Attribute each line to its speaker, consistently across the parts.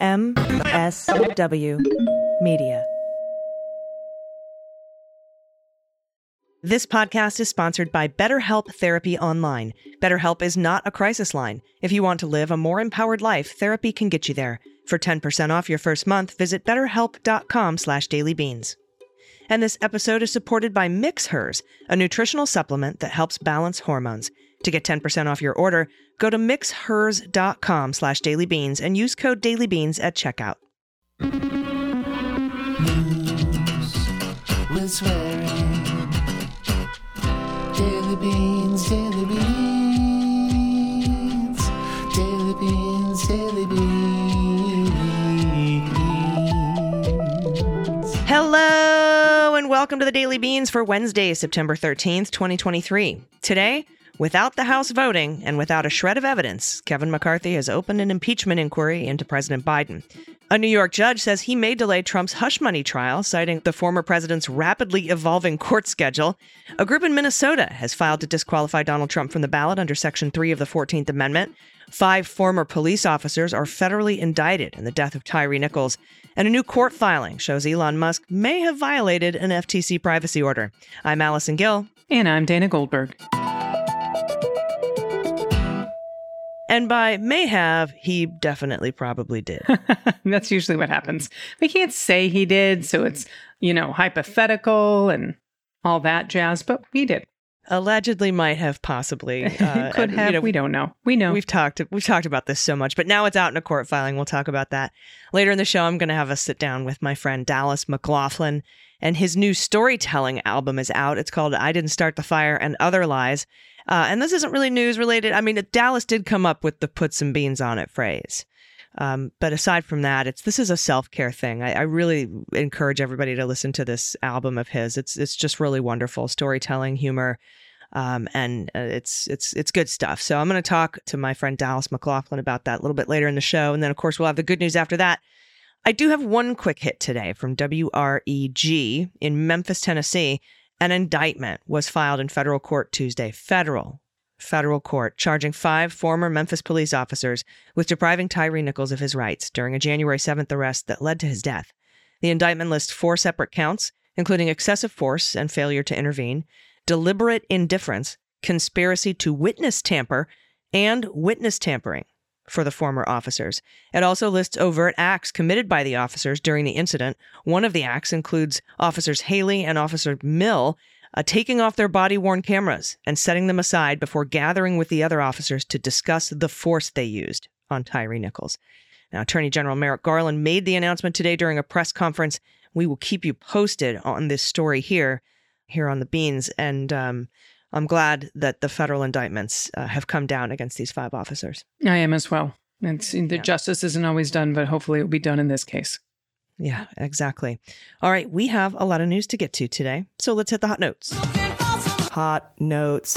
Speaker 1: MSW Media. This podcast is sponsored by BetterHelp Therapy Online. BetterHelp is not a crisis line. If you want to live a more empowered life, therapy can get you there. For 10% off your first month, visit betterhelp.com slash dailybeans. And this episode is supported by MixHers, a nutritional supplement that helps balance hormones. To get 10% off your order, go to mixhers.com slash dailybeans and use code dailybeans at checkout.
Speaker 2: News with swearing. Daily beans, daily beans. Daily beans, daily beans.
Speaker 1: Hello and welcome to the Daily Beans for Wednesday, September 13th, 2023. Today, without the House voting and without a shred of evidence, Kevin McCarthy has opened an impeachment inquiry into President Biden. A New York judge says he may delay Trump's hush money trial, citing the former president's rapidly evolving court schedule. A group in Minnesota has filed to disqualify Donald Trump from the ballot under Section 3 of the 14th Amendment. Five former police officers are federally indicted in the death of Tyre Nichols. And a new court filing shows Elon Musk may have violated an FTC privacy order. I'm Allison Gill.
Speaker 3: And I'm Dana Goldberg.
Speaker 1: And by may have, he definitely probably did.
Speaker 3: That's usually what happens. We can't say he did, so it's, you know, hypothetical and all that jazz, but we did.
Speaker 1: Allegedly might have possibly. Uh,
Speaker 3: Could have.
Speaker 1: you know,
Speaker 3: we don't know. We know.
Speaker 1: We've talked we've talked about this so much, but now it's out in a court filing. We'll talk about that later in the show. I'm going to have a sit down with my friend Dallas McLaughlin, and his new storytelling album is out. It's called "I Didn't Start the Fire and Other Lies," uh, and this isn't really news related. I mean, Dallas did come up with the "put some beans on it" phrase. Um, but aside from that, it's this is a self care thing. I, I really encourage everybody to listen to this album of his. It's it's just really wonderful storytelling, humor, um, and uh, it's it's it's good stuff. So I'm going to talk to my friend Dallas McLaughlin about that a little bit later in the show, and then of course we'll have the good news after that. I do have one quick hit today from WREG in Memphis, Tennessee. An indictment was filed in federal court Tuesday. Federal federal court charging five former Memphis police officers with depriving Tyre Nichols of his rights during a January 7th arrest that led to his death. The indictment lists four separate counts, including excessive force and failure to intervene, deliberate indifference, conspiracy to witness tamper, and witness tampering for the former officers. It also lists overt acts committed by the officers during the incident. One of the acts includes Officers Haley and Officer Mill uh, taking off their body worn cameras and setting them aside before gathering with the other officers to discuss the force they used on Tyre Nichols. Now, Attorney General Merrick Garland made the announcement today during a press conference. We will keep you posted on this story here, here on the Beans, and um, I'm glad that the federal indictments uh, have come down against these five officers.
Speaker 3: I am as well. It's, the justice isn't always done, but hopefully it will be done in this case.
Speaker 1: Yeah, exactly. All right, we have a lot of news to get to today, so let's hit the hot notes. Hot notes.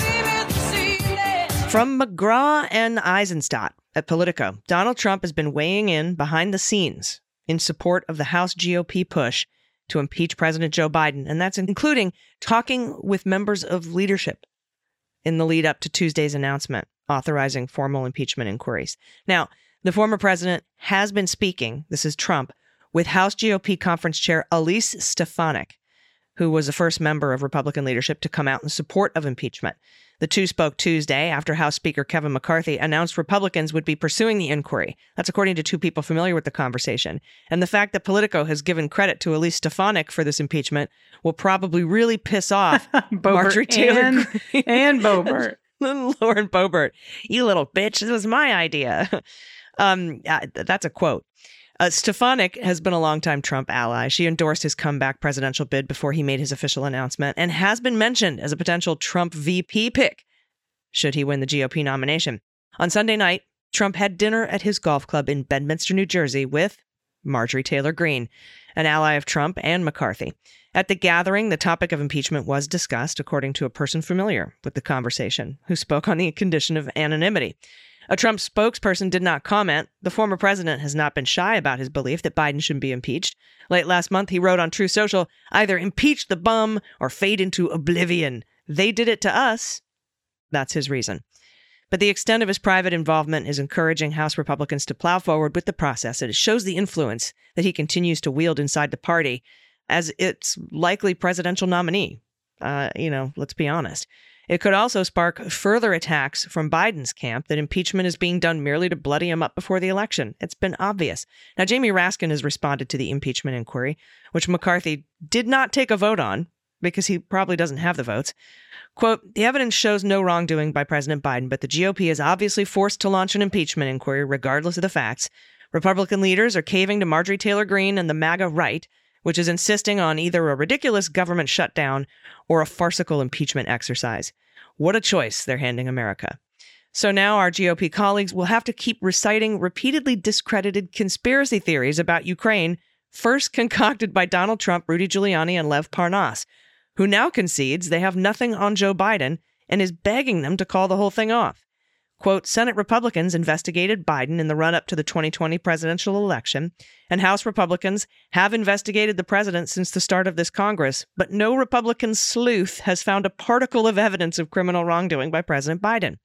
Speaker 1: From McGraw and Isenstadt at Politico, Donald Trump has been weighing in behind the scenes in support of the House GOP push to impeach President Joe Biden, and that's including talking with members of leadership in the lead up to Tuesday's announcement authorizing formal impeachment inquiries. Now, the former president has been speaking, this is Trump, with House GOP conference chair Elise Stefanik, who was the first member of Republican leadership to come out in support of impeachment. The two spoke Tuesday after House Speaker Kevin McCarthy announced Republicans would be pursuing the inquiry. That's according to two people familiar with the conversation. And the fact that Politico has given credit to Elise Stefanik for this impeachment will probably really piss off Marjorie Taylor
Speaker 3: and, and Bobert.
Speaker 1: Lauren Boebert. You little bitch, this was my idea. Um, uh, that's a quote. Uh, Stefanik has been a longtime Trump ally. She endorsed his comeback presidential bid before he made his official announcement and has been mentioned as a potential Trump VP pick should he win the GOP nomination. On Sunday night, Trump had dinner at his golf club in Bedminster, New Jersey with Marjorie Taylor Greene, an ally of Trump and McCarthy. At the gathering, the topic of impeachment was discussed, according to a person familiar with the conversation, who spoke on the condition of anonymity. A Trump spokesperson did not comment. The former president has not been shy about his belief that Biden shouldn't be impeached. Late last month, he wrote on Truth Social either impeach the bum or fade into oblivion. They did it to us. That's his reason. But the extent of his private involvement is encouraging House Republicans to plow forward with the process, it shows the influence that he continues to wield inside the party as its likely presidential nominee. Uh, you know, let's be honest. It could also spark further attacks from Biden's camp that impeachment is being done merely to bloody him up before the election. It's been obvious. Now, Jamie Raskin has responded to the impeachment inquiry, which McCarthy did not take a vote on because he probably doesn't have the votes. Quote, the evidence shows no wrongdoing by President Biden, but the GOP is obviously forced to launch an impeachment inquiry regardless of the facts. Republican leaders are caving to Marjorie Taylor Greene and the MAGA right, which is insisting on either a ridiculous government shutdown or a farcical impeachment exercise. What a choice they're handing America. So now our GOP colleagues will have to keep reciting repeatedly discredited conspiracy theories about Ukraine, first concocted by Donald Trump, Rudy Giuliani, and Lev Parnas, who now concedes they have nothing on Joe Biden and is begging them to call the whole thing off. Quote Senate Republicans investigated Biden in the run up to the 2020 presidential election, and House Republicans have investigated the president since the start of this Congress, but no Republican sleuth has found a particle of evidence of criminal wrongdoing by President Biden.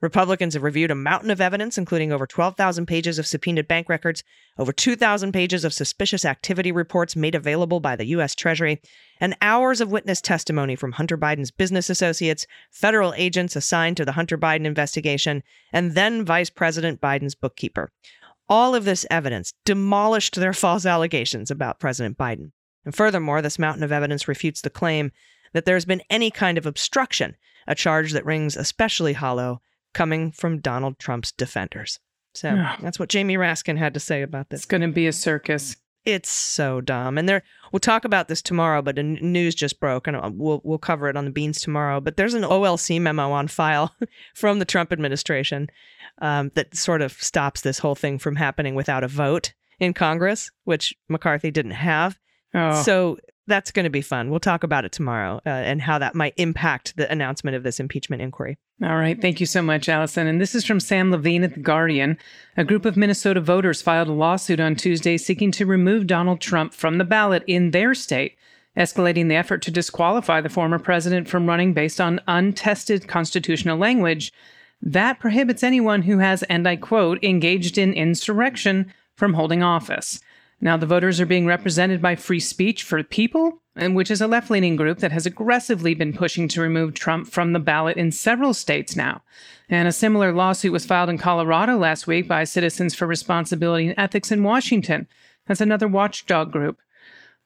Speaker 1: Republicans have reviewed a mountain of evidence, including over 12,000 pages of subpoenaed bank records, over 2,000 pages of suspicious activity reports made available by the U.S. Treasury, and hours of witness testimony from Hunter Biden's business associates, federal agents assigned to the Hunter Biden investigation, and then Vice President Biden's bookkeeper. All of this evidence demolished their false allegations about President Biden. And furthermore, this mountain of evidence refutes the claim that there's been any kind of obstruction, a charge that rings especially hollow coming from Donald Trump's defenders. So
Speaker 3: Yeah.
Speaker 1: that's what Jamie Raskin had to say about this.
Speaker 3: It's going to be a circus.
Speaker 1: It's so dumb. And there, we'll talk about this tomorrow, but the news just broke, and uh, we'll we'll cover it on the beans tomorrow. But there's an OLC memo on file from the Trump administration um, that sort of stops this whole thing from happening without a vote in Congress, which McCarthy didn't have.
Speaker 3: Oh,
Speaker 1: So that's going to be fun. We'll talk about it tomorrow uh, and how that might impact the announcement of this impeachment inquiry.
Speaker 3: all right. Thank you so much, Allison. And this is from Sam Levine at The Guardian. A group of Minnesota voters filed a lawsuit on Tuesday seeking to remove Donald Trump from the ballot in their state, escalating the effort to disqualify the former president from running based on untested constitutional language that prohibits anyone who has, and I quote, engaged in insurrection from holding office. Now, the voters are being represented by Free Speech for People, which is a left leaning group that has aggressively been pushing to remove Trump from the ballot in several states now. And a similar lawsuit was filed in Colorado last week by Citizens for Responsibility and Ethics in Washington. That's another watchdog group.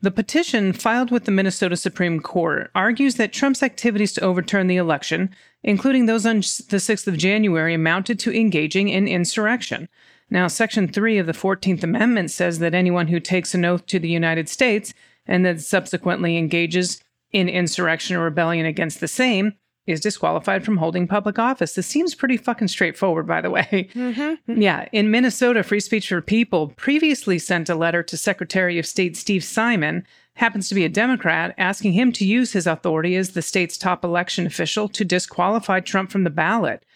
Speaker 3: The petition filed with the Minnesota Supreme Court argues that Trump's activities to overturn the election, including those on the 6th of January, amounted to engaging in insurrection. Now, Section 3 of the 14th Amendment says that anyone who takes an oath to the United States and then subsequently engages in insurrection or rebellion against the same is disqualified from holding public office. This seems pretty fucking straightforward, by the way. Mm-hmm. Yeah, in Minnesota, Free Speech for People previously sent a letter to Secretary of State Steve Simon, happens to be a Democrat, asking him to use his authority as the state's top election official to disqualify Trump from the ballot.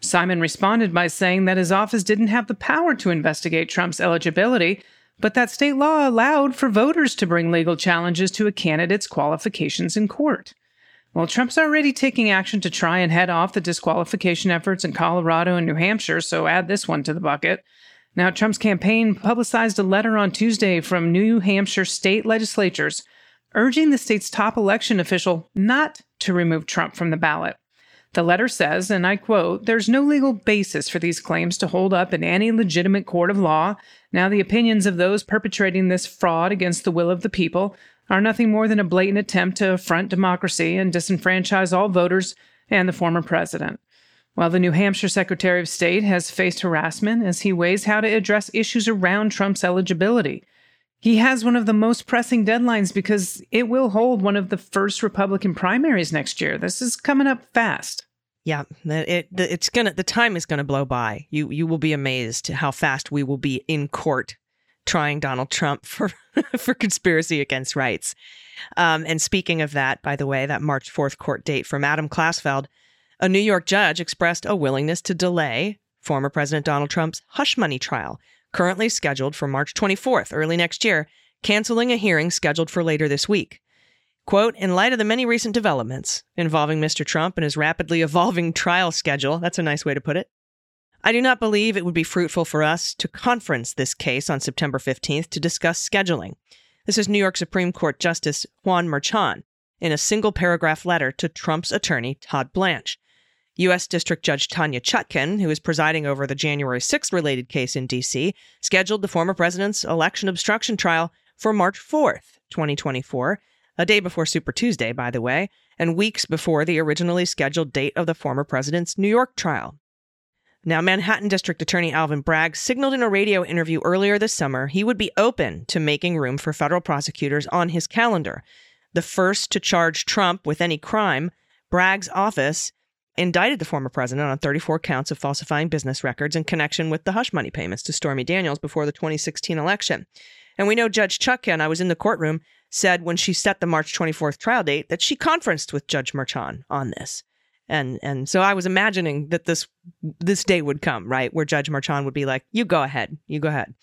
Speaker 3: Simon responded by saying that his office didn't have the power to investigate Trump's eligibility, but that state law allowed for voters to bring legal challenges to a candidate's qualifications in court. Well, Trump's already taking action to try and head off the disqualification efforts in Colorado and New Hampshire, so add this one to the bucket. Now, Trump's campaign publicized a letter on Tuesday from New Hampshire state legislatures urging the state's top election official not to remove Trump from the ballot. The letter says, and I quote, there's no legal basis for these claims to hold up in any legitimate court of law. Now, the opinions of those perpetrating this fraud against the will of the people are nothing more than a blatant attempt to affront democracy and disenfranchise all voters and the former president. While the New Hampshire Secretary of State has faced harassment as he weighs how to address issues around Trump's eligibility. He has one of the most pressing deadlines because it will hold one of the first Republican primaries next year. This is coming up fast.
Speaker 1: Yeah, the- it it's gonna the time is gonna blow by. You you will be amazed how fast we will be in court trying Donald Trump for for conspiracy against rights. Um, and speaking of that, by the way, that March fourth court date from Adam Klasfeld, a New York judge expressed a willingness to delay former President Donald Trump's hush money trial, currently scheduled for March 24th, early next year, canceling a hearing scheduled for later this week. Quote, in light of the many recent developments involving Mr. Trump and his rapidly evolving trial schedule, that's a nice way to put it, I do not believe it would be fruitful for us to conference this case on September 15th to discuss scheduling. This is New York Supreme Court Justice Juan Merchan in a single paragraph letter to Trump's attorney, Todd Blanche. U.S. District Judge Tanya Chutkan, who is presiding over the January 6th related case in D.C., scheduled the former president's election obstruction trial for March 4th, 2024, a day before Super Tuesday, by the way, and weeks before the originally scheduled date of the former president's New York trial. Now, Manhattan District Attorney Alvin Bragg signaled in a radio interview earlier this summer he would be open to making room for federal prosecutors on his calendar. The first to charge Trump with any crime, Bragg's office indicted the former president on 34 counts of falsifying business records in connection with the hush money payments to Stormy Daniels before the 2016 election. And we know Judge Chutkan I was in the courtroom, said when she set the March 24th trial date that she conferenced with Judge Merchan on this. And and so I was imagining that this this day would come, right, where Judge Merchan would be like, "You go ahead. You go ahead."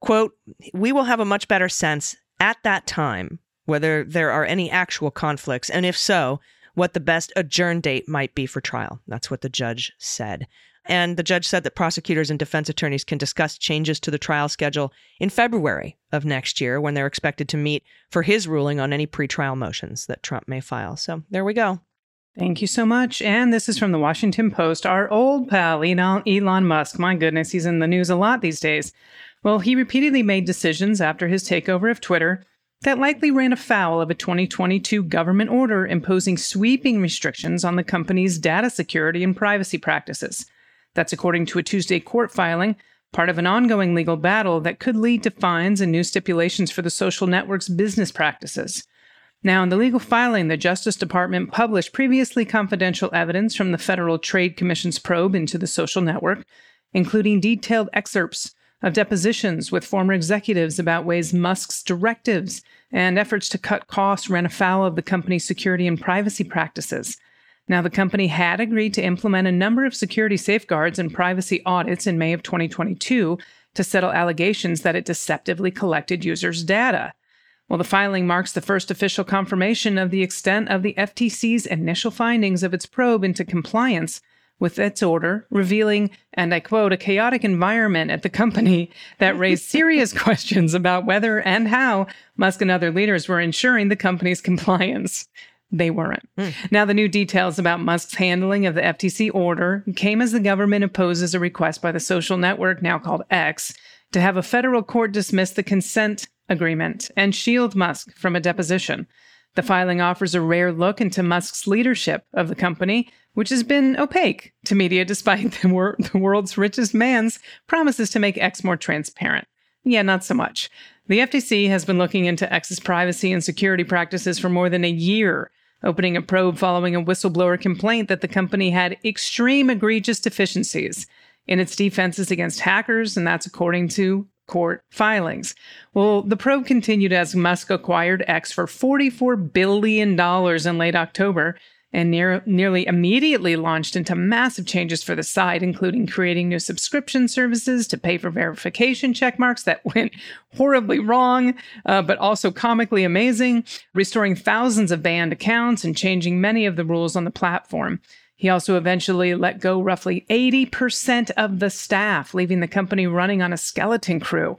Speaker 1: Quote, "We will have a much better sense at that time whether there are any actual conflicts and if so, what the best adjourn date might be for trial." That's what the judge said. And the judge said that prosecutors and defense attorneys can discuss changes to the trial schedule in February of next year when they're expected to meet for his ruling on any pretrial motions that Trump may file. So there we go.
Speaker 3: Thank you so much. And this is from the Washington Post, our old pal, Elon Musk. My goodness, he's in the news a lot these days. Well, he repeatedly made decisions after his takeover of Twitter that likely ran afoul of a 2022 government order imposing sweeping restrictions on the company's data security and privacy practices. That's according to a Tuesday court filing, part of an ongoing legal battle that could lead to fines and new stipulations for the social network's business practices. Now, in the legal filing, the Justice Department published previously confidential evidence from the Federal Trade Commission's probe into the social network, including detailed excerpts of depositions with former executives about ways Musk's directives and efforts to cut costs ran afoul of the company's security and privacy practices. Now, the company had agreed to implement a number of security safeguards and privacy audits in May of 2022 to settle allegations that it deceptively collected users' data. Well, the filing marks the first official confirmation of the extent of the FTC's initial findings of its probe into compliance with its order, revealing, and I quote, a chaotic environment at the company that raised serious questions about whether and how Musk and other leaders were ensuring the company's compliance. They weren't. Mm. Now, the new details about Musk's handling of the FTC order came as the government opposes a request by the social network, now called X, to have a federal court dismiss the consent agreement and shield Musk from a deposition. The filing offers a rare look into Musk's leadership of the company, which has been opaque to media despite the, wor- the world's richest man's promises to make X more transparent. Yeah, not so much. The FTC has been looking into X's privacy and security practices for more than a year, opening a probe following a whistleblower complaint that the company had extreme egregious deficiencies in its defenses against hackers, and that's according to court filings. Well, the probe continued as Musk acquired X for $44 billion in late October and near, nearly immediately launched into massive changes for the site, including creating new subscription services to pay for verification checkmarks that went horribly wrong, uh, but also comically amazing, restoring thousands of banned accounts and changing many of the rules on the platform. He also eventually let go roughly 80% of the staff, leaving the company running on a skeleton crew.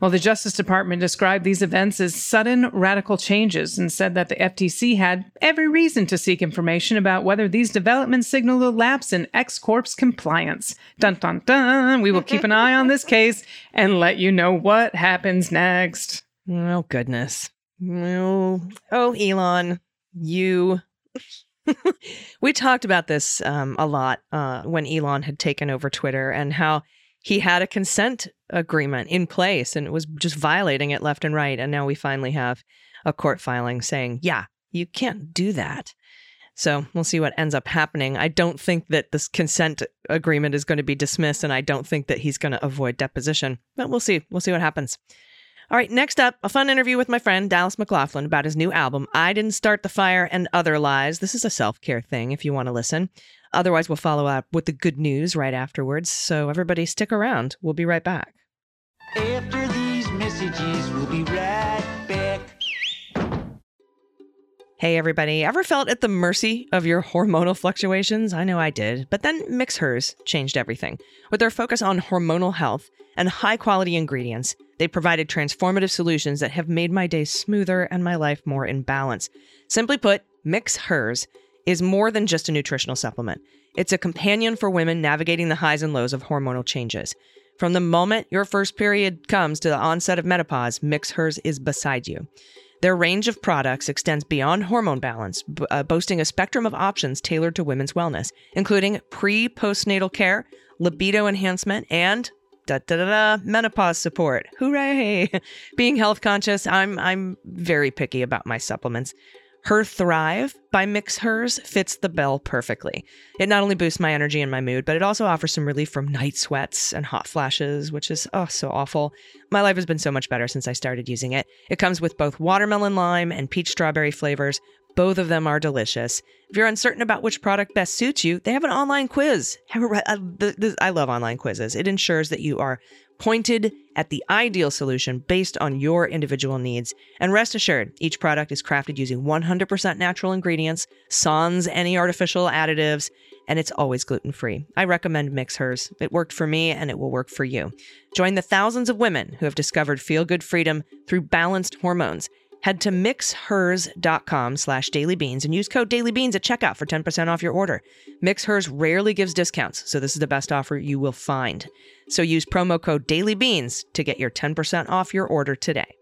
Speaker 3: Well, the Justice Department described these events as sudden radical changes and said that the FTC had every reason to seek information about whether these developments signaled a lapse in X Corp's compliance. Dun dun dun. We will keep an eye on this case and let you know what happens next.
Speaker 1: Oh, goodness. Oh, oh Elon, you. we talked about this um, a lot uh, when Elon had taken over Twitter and how he had a consent agreement in place and it was just violating it left and right. And now we finally have a court filing saying, yeah, you can't do that. So we'll see what ends up happening. I don't think that this consent agreement is going to be dismissed, and I don't think that he's going to avoid deposition. But we'll see. We'll see what happens. All right, next up, a fun interview with my friend Dallas McLaughlin about his new album, I Didn't Start the Fire and Other Lies. This is a self care thing if you want to listen. Otherwise, we'll follow up with the good news right afterwards. So, everybody, stick around. We'll be right back.
Speaker 2: After these messages, we'll be right back.
Speaker 1: Hey, everybody. Ever felt at the mercy of your hormonal fluctuations? I know I did. But then Mix Hers changed everything. With their focus on hormonal health and high quality ingredients, they provided transformative solutions that have made my days smoother and my life more in balance. Simply put, Mix Hers is more than just a nutritional supplement. It's a companion for women navigating the highs and lows of hormonal changes. From the moment your first period comes to the onset of menopause, Mix Hers is beside you. Their range of products extends beyond hormone balance, b- uh, boasting a spectrum of options tailored to women's wellness, including pre postnatal care, libido enhancement, and da da da da menopause support. Hooray! Being health conscious, I'm I'm very picky about my supplements. Her Thrive by Mix Hers fits the bill perfectly. It not only boosts my energy and my mood, but it also offers some relief from night sweats and hot flashes, which is oh so awful. My life has been so much better since I started using it. It comes with both watermelon lime and peach strawberry flavors. Both of them are delicious. If you're uncertain about which product best suits you, they have an online quiz. Uh, I love online quizzes. It ensures that you are pointed at the ideal solution based on your individual needs. And rest assured, each product is crafted using 100% natural ingredients, sans any artificial additives, and it's always gluten free. I recommend Mix Hers. It worked for me and it will work for you. Join the thousands of women who have discovered feel good freedom through balanced hormones. Head to mixhers.com slash dailybeans and use code dailybeans at checkout for 10% off your order. MixHers rarely gives discounts, so this is the best offer you will find. So use promo code dailybeans to get your 10% off your order today.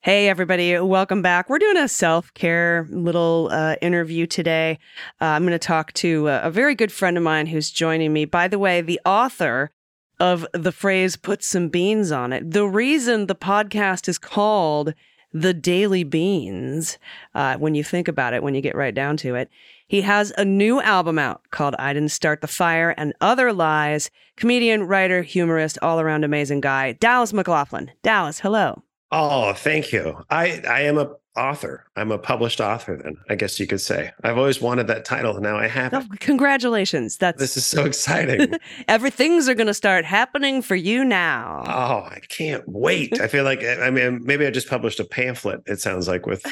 Speaker 1: Hey, everybody, welcome back. We're doing a self care little uh, interview today. Uh, I'm going to talk to a, a very good friend of mine who's joining me. By the way, the author of the phrase put some beans on it. The reason the podcast is called The Daily Beans, uh, when you think about it, when you get right down to it, he has a new album out called I Didn't Start the Fire and Other Lies. Comedian, writer, humorist, all around amazing guy, Dallas McLaughlin. Dallas, hello.
Speaker 4: Oh, thank you. I I am a author. I'm a published author. Then I guess you could say I've always wanted that title. Now I have
Speaker 1: Oh, congratulations. That's
Speaker 4: This is so exciting.
Speaker 1: everything's are going to start happening for you now.
Speaker 4: oh, I can't wait. I feel like I mean maybe I just published a pamphlet. It sounds like with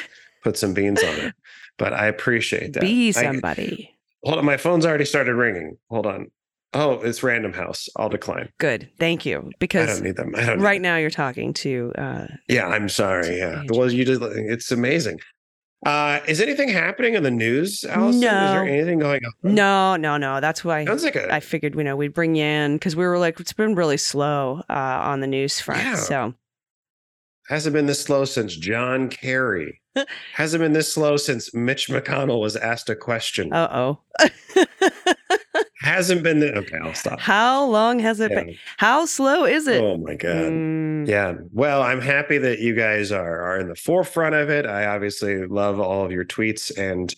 Speaker 4: put some beans on it. But I appreciate that.
Speaker 1: Be
Speaker 4: I-
Speaker 1: somebody.
Speaker 4: hold on, my phone's already started ringing. Hold on. Oh, it's Random House. I'll decline.
Speaker 1: Good. Thank you. Because I
Speaker 4: don't need them. I don't.
Speaker 1: right now you're talking to uh
Speaker 4: Yeah, I'm sorry. Yeah.
Speaker 1: Agent.
Speaker 4: Well, you just it's amazing. Uh, is anything happening in the news, Allison? Is there anything going on?
Speaker 1: no, no, no. That's why
Speaker 4: Sounds like a
Speaker 1: I figured, you know, we'd bring you in because we were like, it's been really slow uh, on the news front.
Speaker 4: Yeah.
Speaker 1: So
Speaker 4: Hasn't been this slow since John Kerry. Hasn't been this slow since Mitch McConnell was asked a question.
Speaker 1: uh oh.
Speaker 4: Hasn't been. The, okay, I'll stop.
Speaker 1: How long has it
Speaker 4: Yeah.
Speaker 1: been? How slow is it?
Speaker 4: Oh my god.
Speaker 1: Mm,
Speaker 4: Yeah. Well, I'm happy that you guys are are in the forefront of it. I obviously love all of your tweets and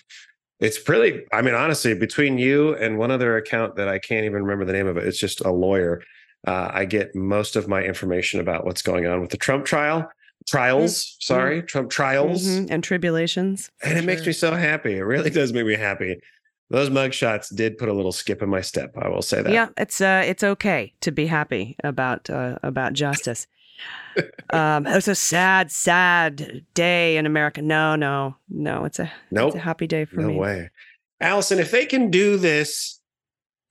Speaker 4: it's really I mean honestly between you and one other account that I can't even remember the name of it. It's just a lawyer. Uh, I get most of my information about what's going on with the Trump trial trials. Sorry, Trump trials.
Speaker 1: mhm, And tribulations.
Speaker 4: And it makes me so happy. It really does make me happy. Those mugshots did put a little skip in my step. I will say that.
Speaker 1: Yeah, it's uh, it's okay to be happy about uh, about justice. um, it was a sad, sad day in America. No, no, no. It's a
Speaker 4: Nope.
Speaker 1: it's a happy day for
Speaker 4: no
Speaker 1: me.
Speaker 4: way. Allison, if they can do this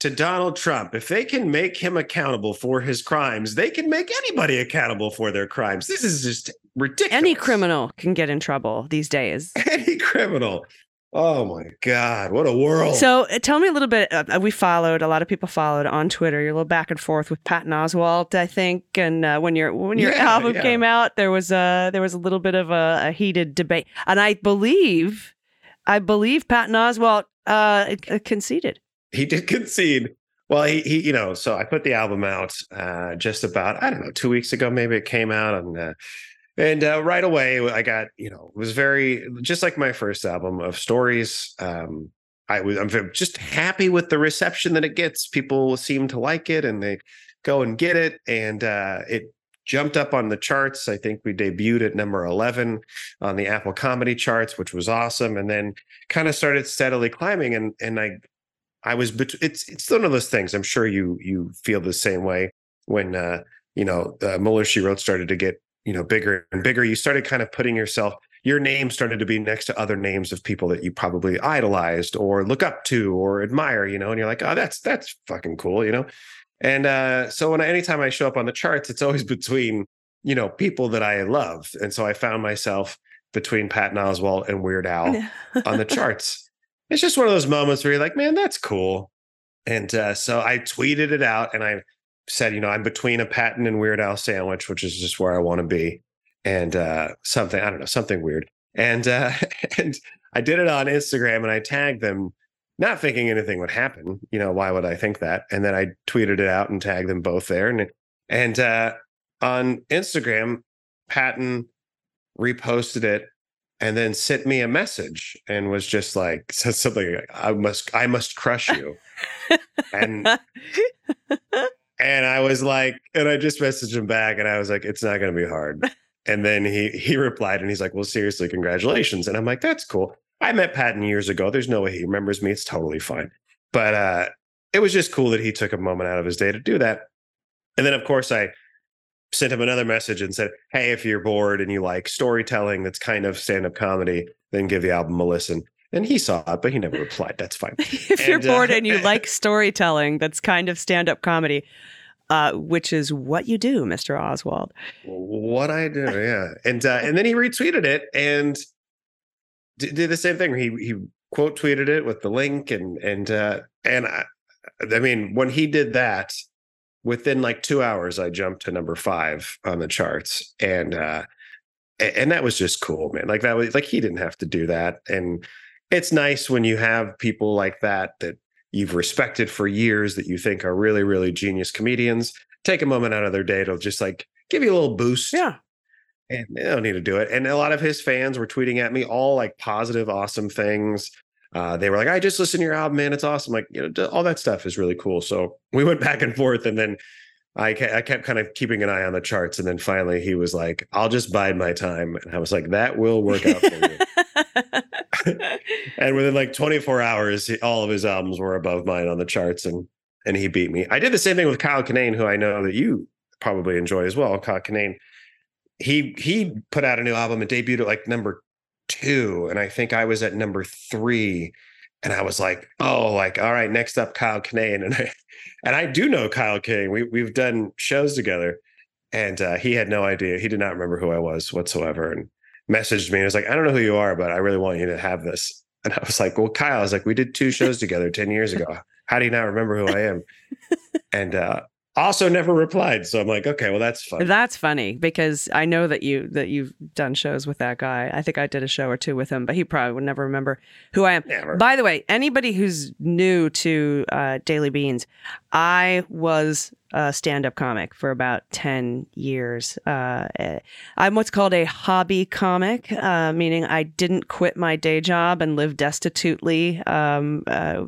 Speaker 4: to Donald Trump, if they can make him accountable for his crimes, they can make anybody accountable for their crimes. This is just ridiculous.
Speaker 1: Any criminal can get in trouble these days.
Speaker 4: Any criminal. Oh my God. What a world.
Speaker 1: So uh, tell me a little bit. Uh, we followed a lot of people followed on Twitter. You're a little back and forth with Patton Oswalt, I think. And uh, when your when your
Speaker 4: Yeah,
Speaker 1: album
Speaker 4: yeah.
Speaker 1: came out, there was a there was a little bit of a, a heated debate, and I believe, I believe Patton Oswalt uh, conceded.
Speaker 4: he did concede. Well, he, he, you know, so I put the album out uh, just about, I don't know, two weeks ago, maybe it came out. And, uh, and uh, right away, I got, you know, it was very, just like my first album of stories. Um, I was, I'm just happy with the reception that it gets. People seem to like it and they go and get it. And uh, it jumped up on the charts. I think we debuted at number 11 on the Apple comedy charts, which was awesome. And then kind of started steadily climbing. And, and I, I was bet- it's it's one of those things. I'm sure you you feel the same way when uh, you know uh, Mueller she wrote started to get you know bigger and bigger. You started kind of putting yourself your name started to be next to other names of people that you probably idolized or look up to or admire, you know, and you're like, oh, that's that's fucking cool, you know. And uh, so when I, anytime I show up on the charts, it's always between you know people that I love, and so I found myself between Patton Oswalt and Weird Al on the charts. It's just one of those moments where you're like, man, that's cool. And uh, so I tweeted it out and I said, you know, I'm between a Patton and Weird Al sandwich, which is just where I want to be. And uh, something, I don't know, something weird. And uh, and I did it on Instagram and I tagged them, not thinking anything would happen. You know, why would I think that? And then I tweeted it out and tagged them both there. And and uh, on Instagram, Patton reposted it and then sent me a message and was just like said something like, I must I must crush you. and and I was like, and I just messaged him back and I was like, it's not gonna be hard. And then he he replied and he's like, Well, seriously, congratulations. And I'm like, that's cool. I met Patton years ago. There's no way he remembers me. It's totally fine. But uh it was just cool that he took a moment out of his day to do that. And then of course I sent him another message and said, Hey, if you're bored and you like storytelling that's kind of stand-up comedy, then give the album a listen. And he saw it, but he never replied. That's fine.
Speaker 1: if you're
Speaker 4: And, uh,
Speaker 1: bored and you like storytelling, that's kind of stand up comedy, uh, which is what you do, Mr. Oswalt.
Speaker 4: what I do, yeah. And uh, and then he retweeted it and d- did the same thing. He he quote tweeted it with the link and and uh, and I, I mean when he did that, within like two hours, I jumped to number five on the charts, and uh, and that was just cool, man. Like that was like he didn't have to do that, and it's nice when you have people like that that you've respected for years that you think are really really genius comedians take a moment out of their day to just like give you a little boost
Speaker 1: Yeah.
Speaker 4: and they don't need to do it. And a lot of his fans were tweeting at me all like positive, awesome things. Uh, they were like, "I just listened to your album, man. It's awesome." Like, you know, all that stuff is really cool. So we went back and forth, and then I I kept kind of keeping an eye on the charts, and then finally he was like, "I'll just bide my time," and I was like, "That will work out for you." and within like 24 hours, all of his albums were above mine on the charts, and and he beat me. I did the same thing with Kyle Kinane, who I know that you probably enjoy as well. Kyle Kinane, he he put out a new album and debuted at like number two, and I think I was at number three, and I was like, oh, like all right, next up Kyle Kinane, and I and I do know Kyle Kinane. We we've done shows together, and uh, he had no idea. He did not remember who I was whatsoever, and messaged me and was like, I don't know who you are, but I really want you to have this. And I was like, Well, Kyle, I was like, we did two shows together 10 years ago. How do you not remember who I am? And uh also never replied. So I'm like, okay, well, that's fun.
Speaker 1: That's funny because I know that you that you've done shows with that guy. I think I did a show or two with him, but he probably would never remember who I am.
Speaker 4: Never.
Speaker 1: By the way, anybody who's new to uh, Daily Beans, I was a stand-up comic for about ten years. Uh, eh, I'm what's called a hobby comic, uh, meaning I didn't quit my day job and live destitutely, um, uh,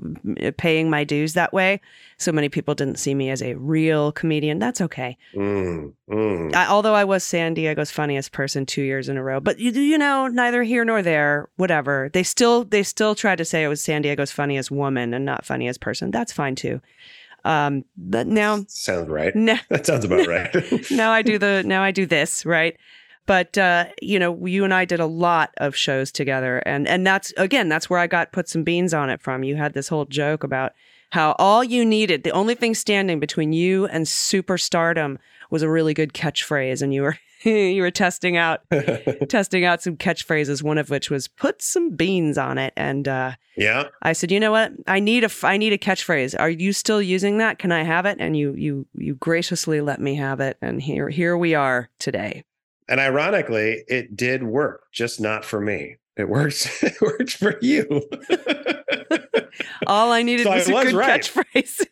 Speaker 1: paying my dues that way. So many people didn't see me as a real comedian. That's okay.
Speaker 4: Mm, mm.
Speaker 1: I, although I was San Diego's funniest person two years in a row, but you, you know, neither here nor there. Whatever. They still they still tried to say I was San Diego's funniest woman and not funniest person. That's fine too. Um, but now,
Speaker 4: Sounds right.
Speaker 1: now,
Speaker 4: That sounds about right.
Speaker 1: now I do the now I do this right. But uh, you know, you and I did a lot of shows together, and and that's again, that's where I got put some beans on it from. You had this whole joke about how all you needed, the only thing standing between you and superstardom, was a really good catchphrase, and you were you were testing out testing out some catchphrases. One of which was "put some beans on it," and uh,
Speaker 4: yeah.
Speaker 1: I said, you know what? I need a I need a catchphrase. Are you still using that? Can I have it? And you you you graciously let me have it, and here here we are today.
Speaker 4: And ironically, it did work, just not for me. It works. It worked for you.
Speaker 1: All I needed
Speaker 4: So I
Speaker 1: was a
Speaker 4: was
Speaker 1: good
Speaker 4: right.
Speaker 1: catchphrase.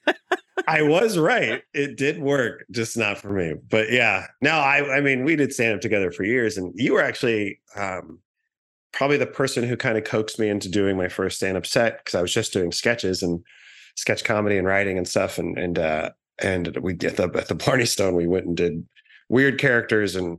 Speaker 4: I was right. It did work, just not for me. But yeah, no, I I mean, we did stand up together for years, and you were actually um, probably the person who kind of coaxed me into doing my first stand up set because I was just doing sketches and sketch comedy and writing and stuff, and and uh, and we at the at the Blarney Stone we went and did weird characters, and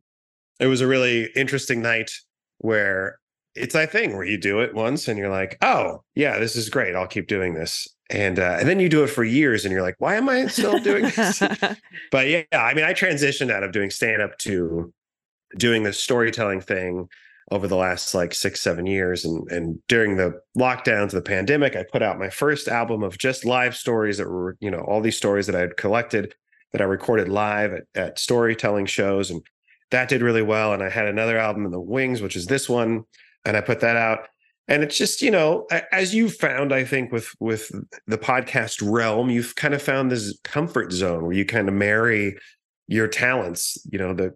Speaker 4: it was a really interesting night where it's that thing where you do it once and you're like, oh yeah, this is great. I'll keep doing this. And uh, and then you do it for years and you're like, why am I still doing this? but yeah, I mean, I transitioned out of doing stand up to doing the storytelling thing over the last like six, seven years. And and during the lockdowns, of the pandemic, I put out my first album of just live stories that were, you know, all these stories that I had collected that I recorded live at, at storytelling shows. And that did really well. And I had another album in the wings, which is this one. And I put that out. And it's just, you know, as you found, I think, with with the podcast realm, you've kind of found this comfort zone where you kind of marry your talents, you know, the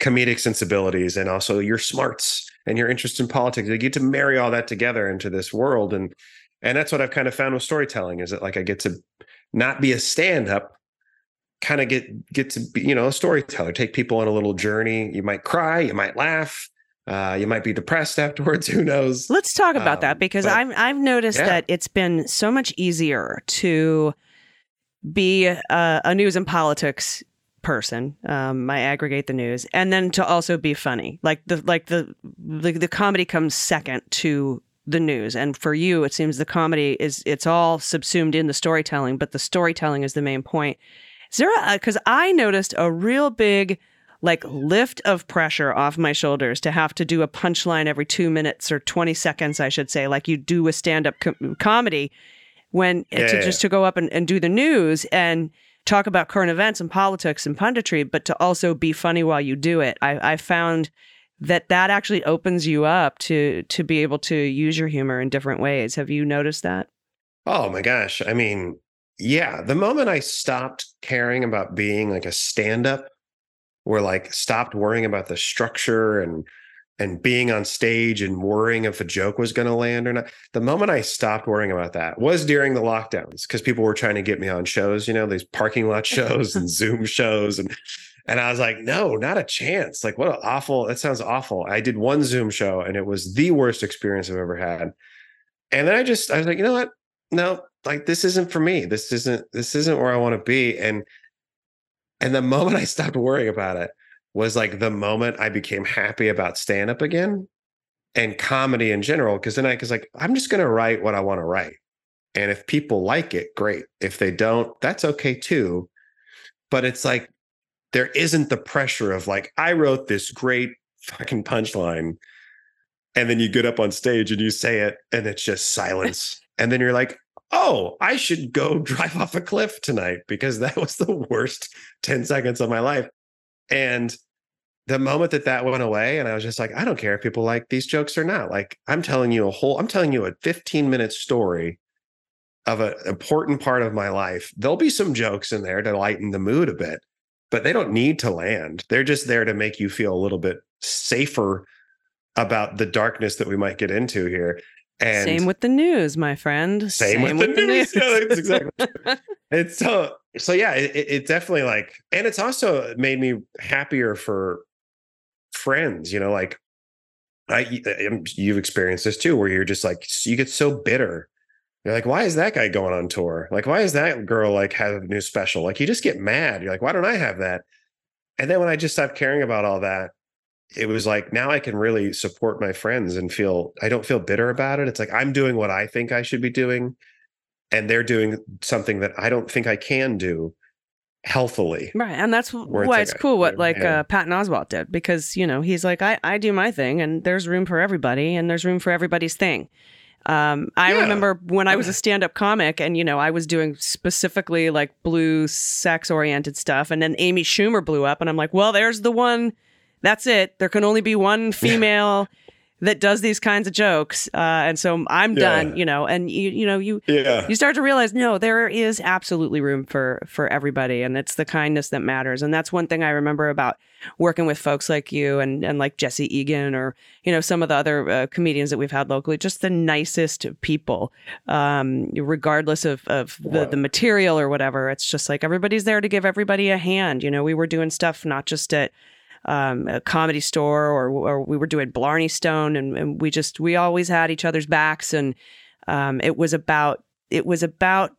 Speaker 4: comedic sensibilities and also your smarts and your interest in politics. You get to marry all that together into this world. And and that's what I've kind of found with storytelling is that like I get to not be a stand-up, kind of get get to be, you know, a storyteller, take people on a little journey. You might cry, you might laugh, uh, you might be depressed afterwards. Who knows?
Speaker 1: Let's talk about
Speaker 4: Um,
Speaker 1: that because
Speaker 4: but-
Speaker 1: I've I've noticed
Speaker 4: Yeah.
Speaker 1: that it's been so much easier to be a, a news and politics person. Um, I aggregate the news, and then to also be funny. Like the like the the, the comedy comes second to the news, and for you, it seems the comedy is it's all subsumed in the storytelling, but the storytelling is the main point. Is there because I noticed a real big like lift of pressure off my shoulders to have to do a punchline every two minutes or 20 seconds, I should say, like you do with stand up com- comedy when
Speaker 4: Yeah,
Speaker 1: to just to go up and, and do the news and talk about current events and politics and punditry, but to also be funny while you do it. I, I found that that actually opens you up to to be able to use your humor in different ways. Have you noticed that?
Speaker 4: Oh my gosh. I mean, yeah, the moment I stopped caring about being like a stand-up, or like stopped worrying about the structure and and being on stage and worrying if a joke was going to land or not. The moment I stopped worrying about that was during the lockdowns because people were trying to get me on shows, you know, these parking lot shows and Zoom shows and and I was like, no, not a chance. Like, what an awful, that sounds awful. I did one Zoom show and it was the worst experience I've ever had. And then I just, I was like, you know what? No, like this isn't for me. This isn't, this isn't where I want to be. And, and the moment I stopped worrying about it was like the moment I became happy about stand up again and comedy in general. Cause then I was like, I'm just going to write what I want to write. And if people like it, great. If they don't, that's okay too. But it's like, there isn't the pressure of like, I wrote this great fucking punchline. And then you get up on stage and you say it, and it's just silence. and then you're like, oh, I should go drive off a cliff tonight because that was the worst 10 seconds of my life. And the moment that that went away, and I was just like, I don't care if people like these jokes or not. Like, I'm telling you a whole, I'm telling you a 15 minute story of an important part of my life. There'll be some jokes in there to lighten the mood a bit, but they don't need to land. They're just there to make you feel a little bit safer about the darkness that we might get into here. And
Speaker 1: Same with the news, my friend.
Speaker 4: same, with, the, news. Yeah, exactly. it's so so yeah. It, it it definitely like, and it's also made me happier for friends. You know, like I you've experienced this too, where you're just like you get so bitter. You're like, why is that guy going on tour? Like, why is that girl like have a new special? Like, you just get mad. You're like, why don't I have that? And then when I just stopped caring about all that, it was like now I can really support my friends and feel I don't feel bitter about it. It's like I'm doing what I think I should be doing, and they're doing something that I don't think I can do healthily.
Speaker 1: Right, and that's
Speaker 4: it's
Speaker 1: why
Speaker 4: like
Speaker 1: it's
Speaker 4: a-
Speaker 1: cool what like
Speaker 4: yeah.
Speaker 1: uh, Patton Oswalt did because you know he's like I I do my thing and there's room for everybody and there's room for everybody's thing. Um, I
Speaker 4: Yeah.
Speaker 1: remember when I was a stand-up comic and you know I was doing specifically like blue sex-oriented stuff, and then Amy Schumer blew up, and I'm like, well, there's the one. That's it. There can only be one female that does these kinds of jokes, uh, and so I'm
Speaker 4: Yeah.
Speaker 1: done. You know, and you you know you
Speaker 4: Yeah.
Speaker 1: you start to realize no there is absolutely room for for everybody and it's the kindness that matters and that's one thing i remember about working with folks like you and and like jesse egan or you know some of the other uh, comedians that we've had locally just the nicest people um regardless of of the, the material or whatever it's just like everybody's there to give everybody a hand you know we were doing stuff not just at um, a comedy store or, or we were doing Blarney Stone and, and we just we always had each other's backs. And um, it was about it was about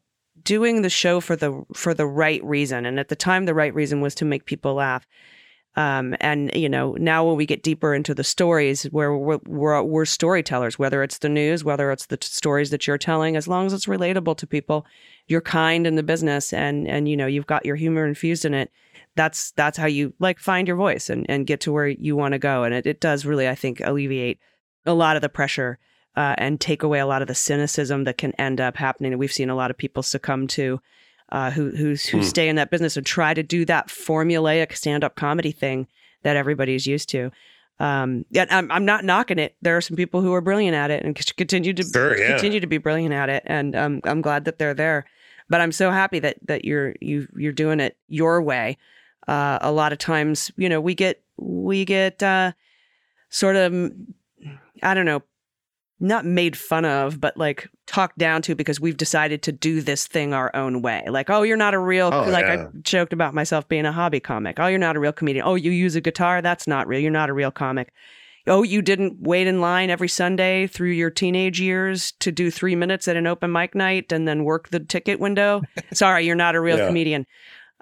Speaker 1: doing the show for the for the right reason. And at the time the right reason was to make people laugh. Um, and you know now when we get deeper into the stories where we're, we're, we're storytellers whether it's the news whether it's the t- stories that you're telling as long as it's relatable to people you're kind in the business and and you know you've got your humor infused in it that's that's how you like find your voice and and get to where you want to go. And it, it does really, I think, alleviate a lot of the pressure uh, and take away a lot of the cynicism that can end up happening. And we've seen a lot of people succumb to uh, who who's, who
Speaker 4: Hmm.
Speaker 1: stay in that business and try to do that formulaic stand up comedy thing that everybody's used to. Um, yet I'm, I'm not knocking it. There are some people who are brilliant at it and continue to
Speaker 4: Sure, yeah.
Speaker 1: continue to be brilliant at it, and um, I'm glad that they're there. But I'm so happy that that you're you you're doing it your way. Uh, a lot of times, you know, we get we get uh, sort of I don't know, not made fun of, but like talked down to because we've decided to do this thing our own way. Like, oh, you're not a real
Speaker 4: Oh,
Speaker 1: like
Speaker 4: yeah.
Speaker 1: I joked about myself being a hobby comic. Oh, you're not a real comedian. Oh, you use a guitar. That's not real. You're not a real comic. Oh, you didn't wait in line every Sunday through your teenage years to do three minutes at an open mic night and then work the ticket window. Sorry, you're not a real
Speaker 4: Yeah.
Speaker 1: comedian.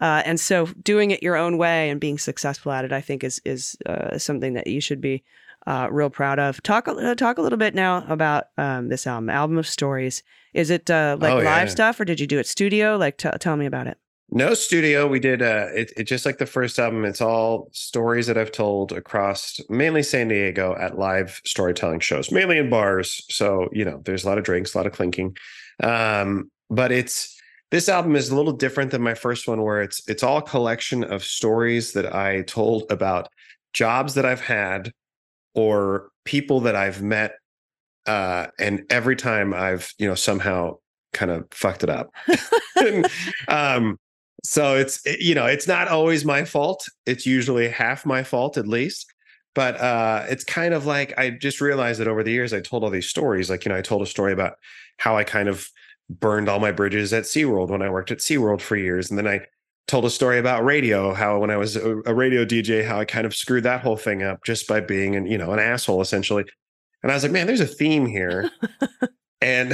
Speaker 1: Uh, and so, doing it your own way and being successful at it, I think, is is uh, something that you should be uh, real proud of. Talk a- uh, talk a little bit now about um, this album, album of stories. Is it uh, like
Speaker 4: Oh,
Speaker 1: live
Speaker 4: yeah.
Speaker 1: stuff, or did you do it studio? Like, t- tell me about it.
Speaker 4: No studio. We did uh it, it just like the first album, it's all stories that I've told across mainly San Diego at live storytelling shows, mainly in bars. So, you know, there's a lot of drinks, a lot of clinking. Um, but it's this album is a little different than my first one where it's it's all a collection of stories that I told about jobs that I've had or people that I've met uh and every time I've, you know, somehow kind of fucked it up. um so it's it- you know it's not always my fault. It's usually half my fault at least. But uh it's kind of like i just realized that over the years i told all these stories. Like you know i told a story about how i kind of burned all my bridges at SeaWorld when i worked at SeaWorld for years and then i told a story about radio how when i was a, a radio dj how i kind of screwed that whole thing up just by being an you know an asshole essentially and i was like man there's a theme here and